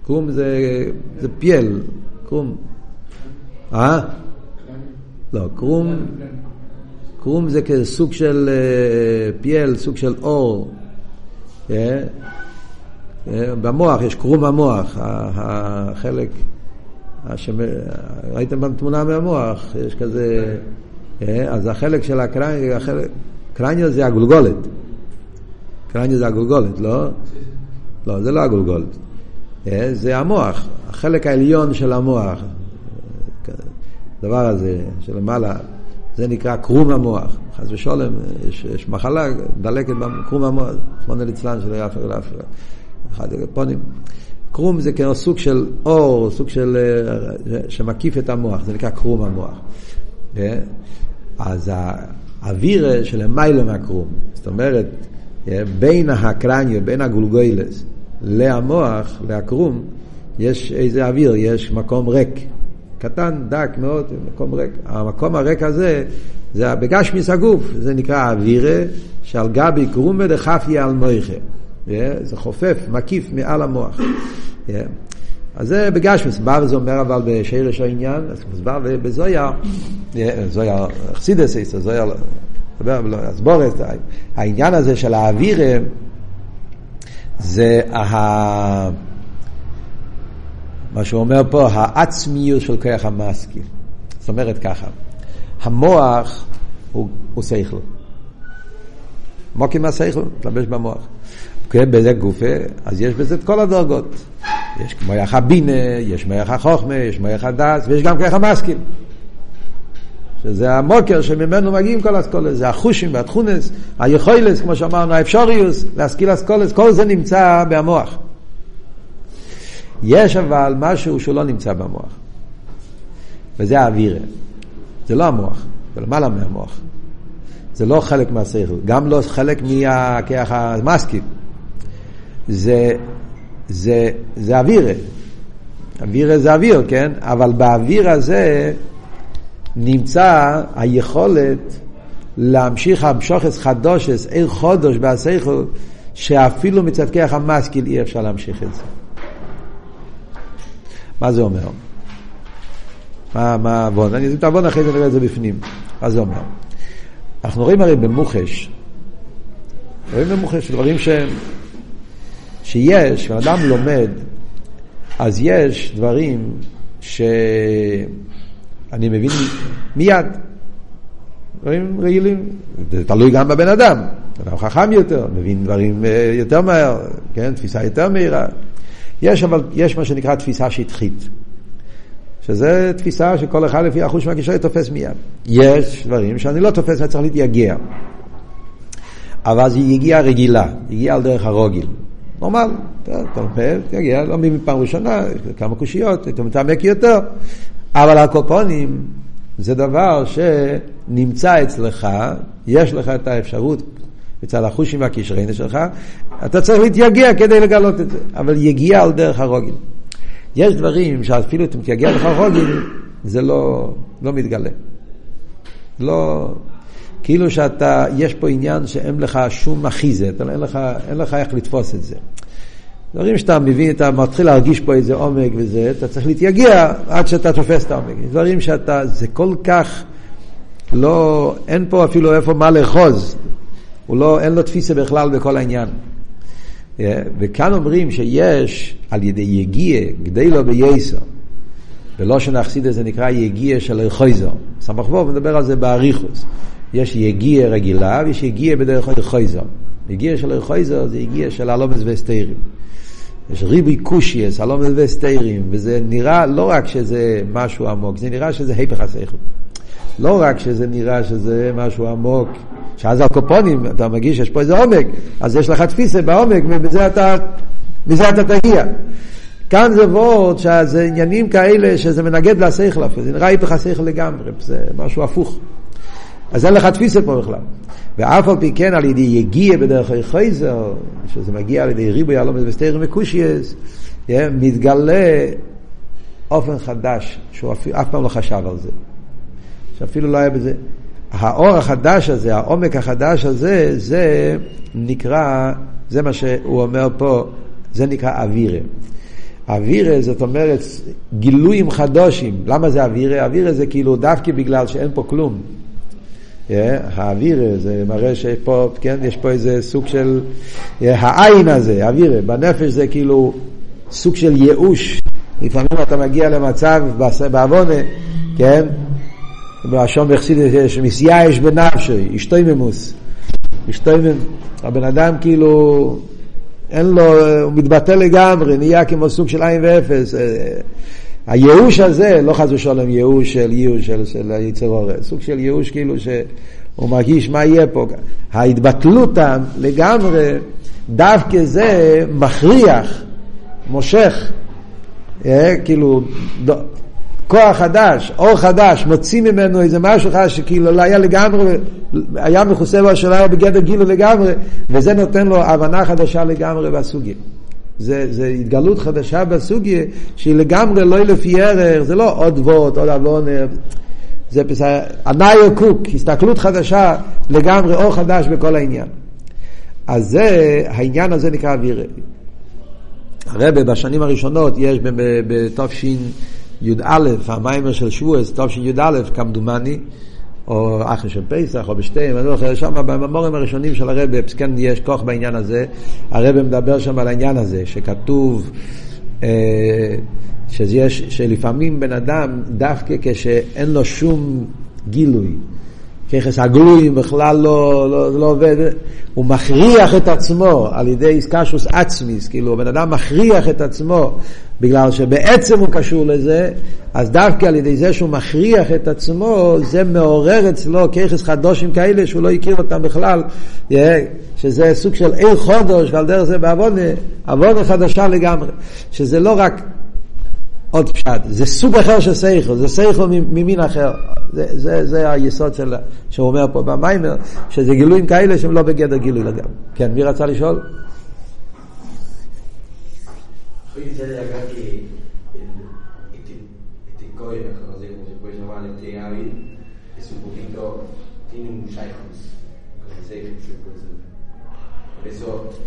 קרום זה, זה פייל, קרום. אה? לא, קרום, קרום זה כסוג של אה, פייל, סוג של אור. אה? במוח, יש קרום המוח, החלק, השם, ראיתם בתמונה מהמוח, יש כזה, אז החלק של הקרניה, החלק, קרניה זה הגולגולת. קרניה זה הגולגולת, לא? לא, זה לא הגולגולת. זה המוח, החלק העליון של המוח. הדבר הזה שלמעלה, זה נקרא קרום המוח. חס ושלום, יש, יש מחלה דלקת בקרום המוח, חמונה ליצלן של יפה ולאפה. אחד הפונים. קרום זה כאילו סוג של אור, סוג של... שמקיף את המוח, זה נקרא קרום המוח. אז האוויר שלמיילו מהקרום, זאת אומרת, בין הקרניה, בין הגולגוילס למוח, לקרום, יש איזה אוויר, יש מקום ריק. קטן, דק מאוד, מקום ריק. המקום הריק הזה, זה בגשמיס הגוף, זה נקרא אווירה שעל גבי קרומה דחפי על מויכה. זה חופף, מקיף מעל המוח. אז זה בגשמיס, בא וזה אומר אבל בשרש העניין, אז מוסבר בזויה, זויה חסידס, זויה, אז בואו, העניין הזה של האווירה, זה ה... מה שהוא אומר פה, העצמיות של כוח המשכיל. זאת אומרת ככה, המוח הוא, הוא שכל. מוקים מהשכל, מתלבש במוח. כן, בזה גופה, אז יש בזה את כל הדרגות. יש מויח הבינה, יש מויח החוכמה, יש מויח הדס, ויש גם כוח המשכיל. שזה המוקר שממנו מגיעים כל אסכולס, זה החושים והתכונס, היכולס, כמו שאמרנו, האפשריוס, להשכיל אסכולס, כל זה נמצא במוח. יש אבל משהו שהוא לא נמצא במוח, וזה האווירה. זה לא המוח, זה למעלה מהמוח. זה לא חלק מהשכל, גם לא חלק מהכיח המסקים. זה, זה, זה אווירה. אווירה זה אוויר, כן? אבל באוויר הזה נמצא היכולת להמשיך המשוכס חדושס, עיר חודש בהסייכל, שאפילו מצד כיח המשכיל אי אפשר להמשיך את זה. מה זה אומר? מה, מה עוון? אני אגיד עוון אחרי זה נראה את זה בפנים. מה זה אומר? אנחנו רואים הרי במוחש, רואים במוחש דברים שהם, שיש, כשאדם לומד, אז יש דברים שאני מבין מיד. דברים רגילים. זה תלוי גם בבן אדם. אדם חכם יותר, מבין דברים אה, יותר מהר, כן? תפיסה יותר מהירה. יש אבל, יש מה שנקרא תפיסה שטחית. שזה תפיסה שכל אחד לפי החוש מהקשר תופס מיד. יש דברים שאני לא תופס, אני צריך להתייגע. אבל זו יגיעה רגילה, יגיעה על דרך הרוגיל. נורמל, אתה לומד, תגיע, לא מפעם ראשונה, כמה קושיות, אתה מתעמק יותר. אבל הקופונים זה דבר שנמצא אצלך, יש לך את האפשרות מצד החושים והקשריינה שלך, אתה צריך להתייגע כדי לגלות את זה, אבל יגיע על דרך הרוגיל. יש דברים שאפילו אם תגיע לך רוגיל, זה לא, לא מתגלה. לא, כאילו שאתה, יש פה עניין שאין לך שום אחיזה, אין לך, אין לך איך לתפוס את זה. דברים שאתה מבין, אתה מתחיל להרגיש פה איזה עומק וזה, אתה צריך להתייגע עד שאתה תופס את העומק. דברים שאתה, זה כל כך לא, אין פה אפילו איפה מה לאחוז. הוא לא, אין לו תפיסה בכלל בכל העניין. וכאן אומרים שיש על ידי יגיע, גדי לו בייסר, בלושן אכסידס זה נקרא יגיע של חויזר. סמך ווב מדבר על זה באריכוס. יש יגיע רגילה ויש יגיע בדרך חויזר. יגיע של חויזר זה יגיע של הלומס וסטיירים. יש ריבי קושייס, הלומס וסטיירים, וזה נראה לא רק שזה משהו עמוק, זה נראה שזה היפך השכל. לא רק שזה נראה שזה משהו עמוק, שאז הקופונים, אתה מרגיש שיש פה איזה עומק, אז יש לך תפיסה בעומק, ומזה אתה, מזה אתה תגיע. כאן זה וורד שזה עניינים כאלה שזה מנגד לשכל, זה נראה היפך השכל לגמרי, זה משהו הפוך. אז אין לך תפיסה פה בכלל. ואף על פי כן על ידי יגיע בדרך חייזר, שזה מגיע על ידי ריבוי הלומד וסתר מקושייס, מתגלה אופן חדש, שהוא אף פעם לא חשב על זה. שאפילו לא היה בזה. האור החדש הזה, העומק החדש הזה, זה נקרא, זה מה שהוא אומר פה, זה נקרא אווירה. אווירה זאת אומרת גילויים חדושים. למה זה אווירה? אווירה זה כאילו דווקא בגלל שאין פה כלום. האווירה זה מראה שפה, כן, יש פה איזה סוג של, העין הזה, האווירה, בנפש זה כאילו סוג של ייאוש. לפעמים אתה מגיע למצב בעוונה, כן, בלשון בחסידס יש מסייאש בנפשי, אשתויממוס. אשתוימם, הבן אדם כאילו, אין לו, הוא מתבטא לגמרי, נהיה כמו סוג של עין ואפס. הייאוש הזה, לא חס ושלום ייאוש של ייאוש של, של היצר אורס, סוג של ייאוש כאילו שהוא מרגיש מה יהיה פה. ההתבטלות לגמרי, דווקא זה מכריח, מושך, כאילו, כוח חדש, אור חדש, מוציא ממנו איזה משהו חדש שכאילו לא היה לגמרי, היה מכוסה היה בגדר גילו לגמרי, וזה נותן לו הבנה חדשה לגמרי בסוגיה. זה, זה התגלות חדשה בסוגיה שהיא לגמרי לא לפי ערך, זה לא עוד וורט, עוד עוון, זה ענאיו קוק, הסתכלות חדשה לגמרי, אור חדש בכל העניין. אז זה, העניין הזה נקרא אווירה. הרבה בשנים הראשונות יש בתופשין י"א, המיימר של שבועס, של י"א, כמדומני, או אחרי של פסח, או בשתיהם, אני לא זוכר, שם בממורים הראשונים של הרב, כן יש כוח בעניין הזה, הרב מדבר שם על העניין הזה, שכתוב אה, שיש, שלפעמים בן אדם, דווקא כשאין לו שום גילוי, ככס הגלויים בכלל לא, לא, לא עובד, הוא מכריח את עצמו על ידי איסקשוס עצמיס, כאילו הבן אדם מכריח את עצמו. בגלל שבעצם הוא קשור לזה, אז דווקא על ידי זה שהוא מכריח את עצמו, זה מעורר אצלו ככס חדושים כאלה שהוא לא הכיר אותם בכלל, שזה סוג של עיר חודש, ועל דרך זה בעוונה, עוונה חדשה לגמרי, שזה לא רק עוד פשט, זה סוג אחר של סייכל, זה סייכל ממין אחר. זה, זה, זה היסוד של, שהוא אומר פה במיימר, שזה גילויים כאלה שהם לא בגדר גילוי לגמרי. כן, מי רצה לשאול?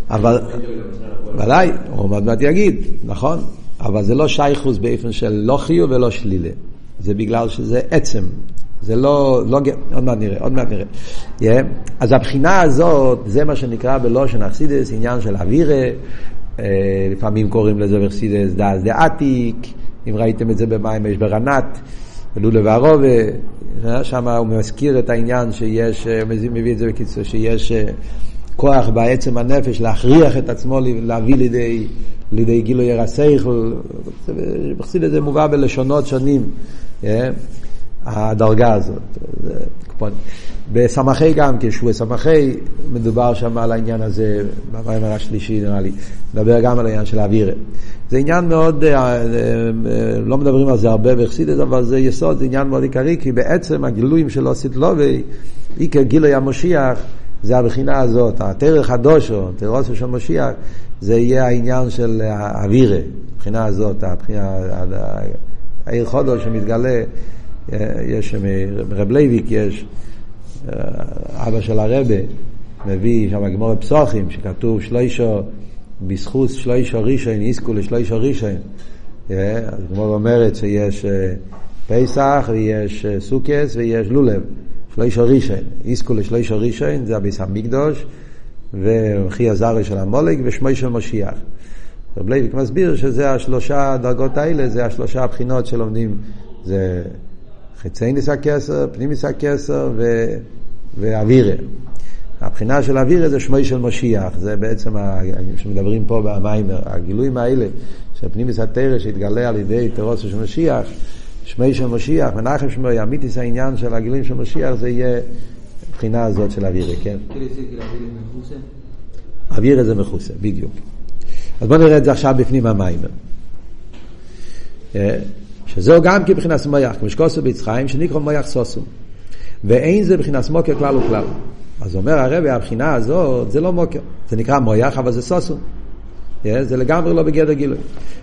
אבל, ודאי, הוא עוד מעט יגיד, נכון, אבל זה לא שייכוס באופן של לא חיוב ולא שלילה. זה בגלל שזה עצם. זה לא, לא, עוד מעט נראה, עוד מעט נראה. Yeah. אז הבחינה הזאת, זה מה שנקרא בלושן אכסידס, עניין של אווירה, אה, לפעמים קוראים לזה באכסידס דאז דעתיק, אם ראיתם את זה במים יש ברנת, לולה וערובה, שם הוא מזכיר את העניין שיש, הוא מביא את זה בקיצור, שיש כוח בעצם הנפש להכריח את עצמו להביא לידי, לידי גילוי ירסייכל, בחסיד זה מובא בלשונות שונים, הדרגה הזאת. בסמכי גם, כשהוא סמכי, מדובר שם על העניין הזה, במאמר השלישי נראה לי, מדבר גם על העניין של האווירה. זה עניין מאוד, אה, אה, לא מדברים על זה הרבה בחסידת, אבל זה יסוד, זה עניין מאוד עיקרי, כי בעצם הגילויים של אוסית לובי, עיקר גילוי המשיח, זה הבחינה הזאת, התורה חדשה, תורתו של משיח, זה יהיה העניין של האוירא, הבחינה הזאת, הבחינה, העיר חודו שמתגלה, אה, יש ר' לוי'ק, יש אבא של הרבי, מביא שם גמרא פסחים, שכתוב שלושה, בזכות שלושה ראשון, זכו לשלושה ראשון. אה, גמרא אומרת שיש אה, פסח ויש אה, סוכות ויש לולב, שלושה ראשון. זכו לשלושה ראשון זה בית המקדש, וכריתת זרעו של עמלק ושמו של משיח. ר' לוי'ק מסביר שזה השלושה דרגות האלה, זה השלושה הבחינות שלומדים, זה חיצוניות הכתר, פנימיות הכתר ו... ואוירא. הבחינה של אוירא זה שמו של משיח, זה בעצם, שמדברים פה במאמר, הגילויים האלה, של פנימיס התרא שהתגלה על ידי תירוסו של משיח, שמי של משיח, מנחם שמוי, אמיתיס העניין של הגילויים של משיח, זה יהיה הבחינה הזאת של אווירה, כן? אווירה זה מכוסה, בדיוק. אז בואו נראה את זה עכשיו בפנים המיימר. אה, שזהו גם כבחינת מויח, כמו שקוסו ביצחיים, שנקרא מויח סוסום. ואין זה בחינת מוקר כלל וכלל. אז אומר הרבי, הבחינה הזאת זה לא מוקר, זה נקרא מויח, אבל זה סוסום. זה לגמרי לא בגדר גילוי.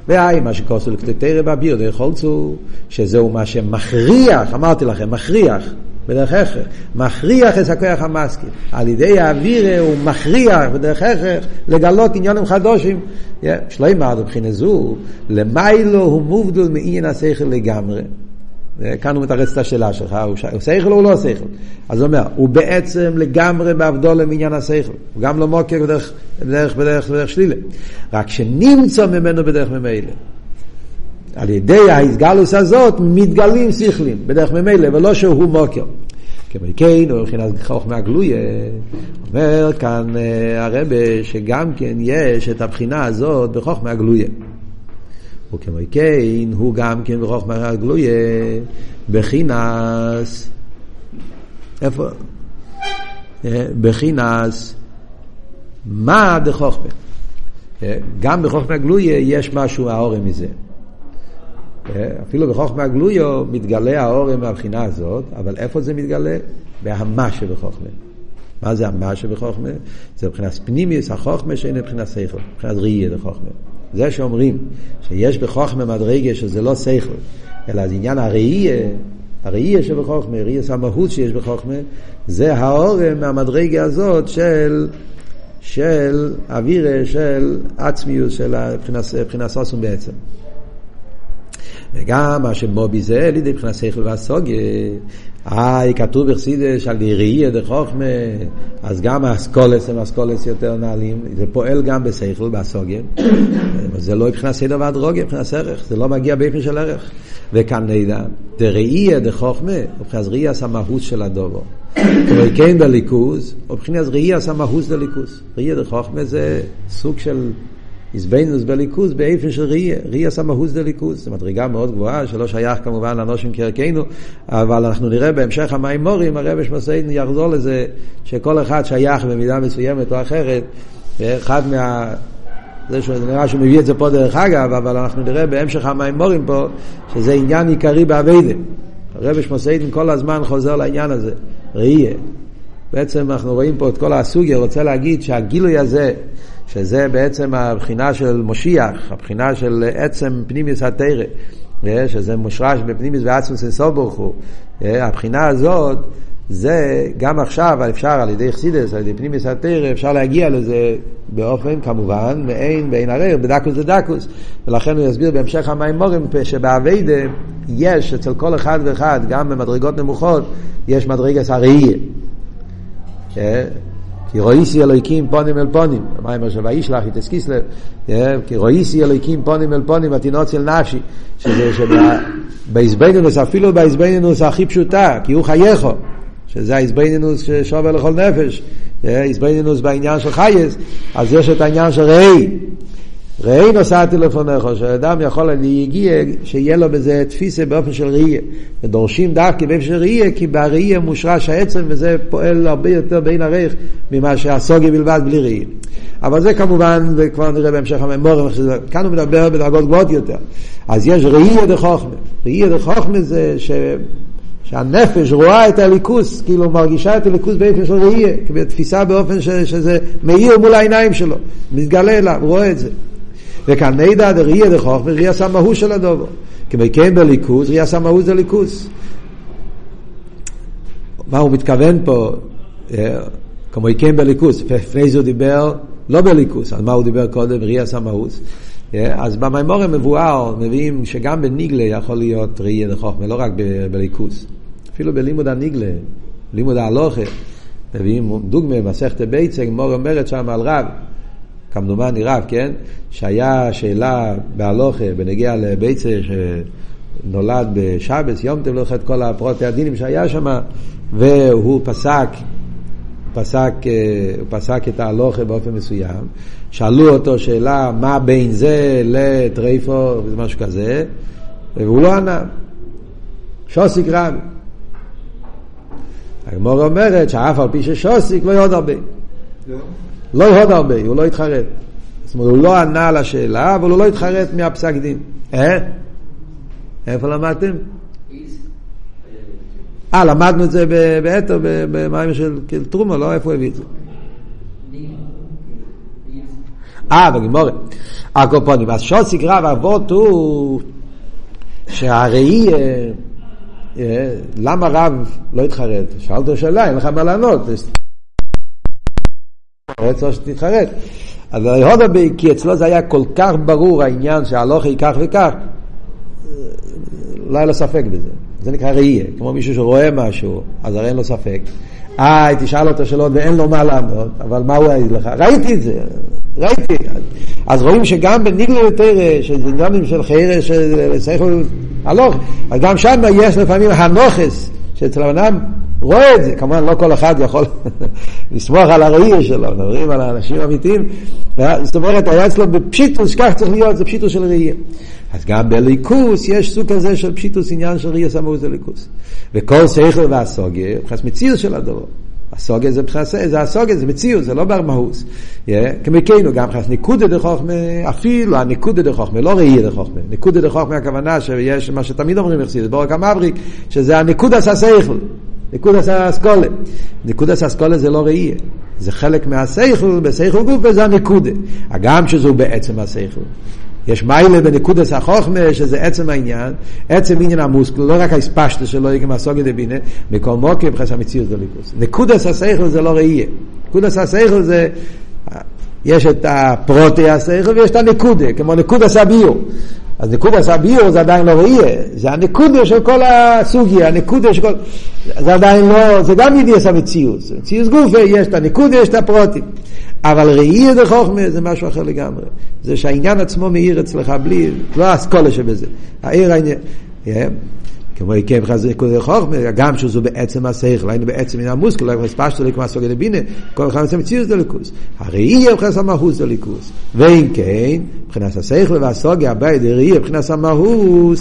והי, מה שכוסו לקטטרא באביר דרך חולצו, שזהו מה שמכריח, אמרתי לכם, מכריח, בדרך הכרח, מכריח את הכוח המסכים. על ידי האוויר הוא מכריח בדרך הכרח לגלות עניונים חדושים. שלא ימר מבחינה זו, למיילו הוא מובדל מעניין השכל לגמרי. כאן הוא מתרץ את השאלה שלך, הוא שכל או לא שכל? אז הוא אומר, הוא בעצם לגמרי בעבדו למעניין השכל, הוא גם לא מוקר בדרך, בדרך, בדרך, בדרך שלילה, רק שנמצא ממנו בדרך ממילא. על ידי ההתגלוס הזאת מתגלים שכלים בדרך ממילא, ולא שהוא מוקר. כמו כן, הוא מבחינת חוכמה גלויה, אומר כאן אה, הרבה שגם כן יש את הבחינה הזאת בחוכמה גלויה. וכמו כן, הוא גם כן בחוכמה גלויה, בחינס, איפה? אה, בחינס, מה דחוכמה? אה, גם בחוכמה גלויה יש משהו האורם מזה. אה, אפילו בחוכמה גלויו מתגלה האורם מהבחינה הזאת, אבל איפה זה מתגלה? בהמה שבחוכמה. מה זה המה שבחוכמה? זה מבחינת פנימיוס החוכמה שאין מבחינת שכל, מבחינת ראייה דחוכמה. זה שאומרים שיש בחוכמה מדרגה שזה לא שכל, אלא זה עניין הראייה, הראייה שבחוכמה, ראייה המהות שיש בחוכמה, זה האורם מהמדרגה הזאת של, של אווירה, של עצמיוס, של מבחינת סוסום בעצם. וגם מה שמובי זה על ידי מבחינת שכל והסוגיה. איי, כתוב בחסידש על ראייה דחוכמה, אז גם האסכולס הם אסכולס יותר נעלים, זה פועל גם בשכל, בסוגיה. זה לא מבחינת סדר והדרוגיה, מבחינת ערך, זה לא מגיע באופן של ערך. וכאן נדע, דראייה דחוכמה, מבחינת ראייה המהות של הדובו. כמו כן בליכוז, מבחינת ראייה המהות דליכוז. ראייה דחוכמה זה סוג של איזבנוס בליכוז באיפה של ראייה, ראייה סמאוס דליכוז, זו מדרגה מאוד גבוהה שלא שייך כמובן לאנושים כערכנו, אבל אנחנו נראה בהמשך המימורים, הרבי שמסעידן יחזור לזה שכל אחד שייך במידה מסוימת או אחרת, אחד מה... זה שנראה שהוא מביא את זה פה דרך אגב, אבל אנחנו נראה בהמשך המימורים פה שזה עניין עיקרי באביידה. הרבי שמסעידן כל הזמן חוזר לעניין הזה, ראייה. בעצם אנחנו רואים פה את כל הסוגיה, רוצה להגיד שהגילוי הזה שזה בעצם הבחינה של מושיח, הבחינה של עצם פנימיוס התרא, אה, שזה מושרש בפנימיוס ועצמוס אינסוף ברוך הוא. אה, הבחינה הזאת, זה גם עכשיו אפשר על ידי חסידס, על ידי פנימיוס התרא, אפשר להגיע לזה באופן כמובן מעין בעין הרר, בדקוס דקוס. ולכן הוא יסביר בהמשך המימורים שבאביידה יש אצל כל אחד ואחד, גם במדרגות נמוכות, יש מדרגת הראייה. אה, כי רויסי אלוהיקים פונים אל פונים, המים עכשיו וישלח את אסקיסלב, כי רויסי אלוהיקים פונים אל פונים ותינוץ אל נפשי, שזה שבאיזבנינוס, אפילו באיזבנינוס הכי פשוטה, כי הוא חייכו, שזה האיזבנינוס ששובר לכל נפש, איזבנינוס בעניין של חייס, אז יש את העניין של ראי, ראי נוסעתי לפניך, שאדם יכול להגיע, שיהיה לו בזה תפיסה באופן של ראייה. ודורשים דווקא באופן של ראייה, כי בראייה מושרש העצם, וזה פועל הרבה יותר בין הרייך ממה שהסוגיה בלבד בלי ראייה. אבל זה כמובן, וכבר נראה בהמשך הממורים, כאן הוא מדבר בדרגות גבוהות יותר. אז יש ראייה דחוכמה. ראייה דחוכמה זה ש... שהנפש רואה את הליכוס, כאילו מרגישה את הליכוס באופן של ראייה, בתפיסה באופן ש... שזה מאיר מול העיניים שלו, מתגלה אליו, רואה את זה. וכאן נדע דריה דחוך וראייה סמהו של הדובו. כמו כן בליכוס, ראייה סמהו זה ליכוס. מה הוא מתכוון פה? כמו כן בליכוס, לפני זה הוא דיבר לא בליכוס, על מה הוא דיבר קודם? ראייה סמהוס. אז במימור המבואר מביאים שגם בניגלה יכול להיות ראייה דחוכמה, לא רק בליכוס. אפילו בלימוד הניגלה, לימוד ההלוכה, מביאים דוגמה, מסכת ביצה, גמור אומרת שם על רב. כמדומני רב, כן? שהיה שאלה בהלוכה בנגיע לביצה שנולד בשבס, יום טוב לך את כל הפרוטי הדינים שהיה שם, והוא פסק, פסק, הוא פסק את ההלוכה באופן מסוים. שאלו אותו שאלה מה בין זה לטרייפו, משהו כזה, והוא לא ענה. שוסיק רב. הגמור אומרת שאף על פי ששוסיק לא יודע הרבה. לא עוד הרבה, הוא לא התחרט. זאת אומרת, הוא לא ענה על השאלה, אבל הוא לא התחרט מהפסק דין. אה? איפה למדתם? אה, למדנו את זה באתר, במים של טרומה, לא איפה הוא הביא את זה? אה, בגימורת. הקופונים. אז שוסיק רב אבות הוא שהראי, למה רב לא התחרט? שאלת שאלה, אין לך מה לענות. רצו שתתחרט. אז הודו כי אצלו זה היה כל כך ברור העניין שהלוכי כך וכך, לא היה לו ספק בזה. זה נקרא ראייה, כמו מישהו שרואה משהו, אז הרי אין לו ספק. אה, תשאל אותו שאלות ואין לו מה לענות, אבל מה הוא יגיד לך? ראיתי את זה, ראיתי. אז רואים שגם בניגלה יותר, שזה עניינים של חיירה, שכל הלוך, אז גם שם יש לפעמים הנוכס, שאצל האדם רואה את זה, כמובן לא כל אחד יכול לסמוך על הראייה שלו, מדברים על האנשים האמיתיים, זאת אומרת, היה אצלו בפשיטוס, כך צריך להיות, זה פשיטוס של ראייה. אז גם בליכוס יש סוג כזה של פשיטוס, עניין של ראייה סמאות ליכוס. וכל שכל והסוגיה, מבחינת מציאות של הדבר. הסוגיה זה מבחינת, זה הסוגיה, זה מציאות, זה לא בר מהוס. כמכנו, גם מבחינת ניקודה דחוכמה, אפילו הניקודה דחוכמה, לא ראייה דחוכמה. ניקודה דחוכמה הכוונה שיש מה שתמיד אומרים, זה בורק המבריק, שזה הניקודה ססייכל. נקודס האסכולה. נקודס האסכולה זה לא ראייה. זה חלק מהסייכל, בסייכל גוף וזה הנקודה. הגם שזו בעצם הסייכל. יש מיילה בנקודס החוכמה, שזה עצם העניין, עצם עניין המוסקל, לא רק האספשטה שלו, גם הסוגיה דבינה, מכל מוקר בחס המציאות דליקוס. נקודס הסייכל זה לא ראייה. נקודס הסייכל זה, יש את הפרוטי הסייכל ויש את הנקודה, כמו נקודס הביור. אז נקודס הביור זה עדיין לא ראייה, זה הנקודה של כל הסוגיה, הנקודה של כל... זה עדיין לא, זה גם ידיעס המציאות, מציאות גופה, יש את הנקודה, יש את הפרוטים. אבל ראייה דחוכמה זה משהו אחר לגמרי. זה שהעניין עצמו מאיר אצלך בלי, לא האסכולה שבזה. העיר העניין. כמו עיקב חזק כזה חוכמה, גם שזו בעצם השכל, היינו בעצם מן המוסקל, לא הספשת לי כמו הסוגיה לבינה, כל אחד עושה מציאות דליקוס. הראייה מבחינת המהות דליקוס. ואם כן, מבחינת השכל והסוגיה הבאה דראייה מבחינת המהות,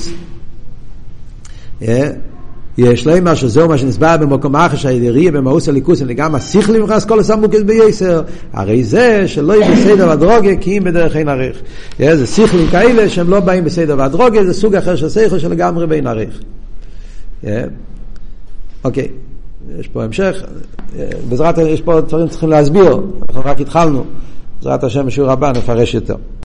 יש להם מה שזהו מה שנסבר במקום אחר שהידיריה במאוס הליכוס אני גם השכלי מכנס כל הסמוקס בייסר הרי זה שלא יהיה בסדר והדרוגה כי אם בדרך אין ערך זה שכלים כאלה שהם לא באים בסדר והדרוגה זה סוג אחר של שכל שלגמרי בין ערך אוקיי יש פה המשך. בעזרת יש פה דברים צריכים להסביר. אנחנו רק התחלנו. בעזרת השם בשיעור הבא נפרש יותר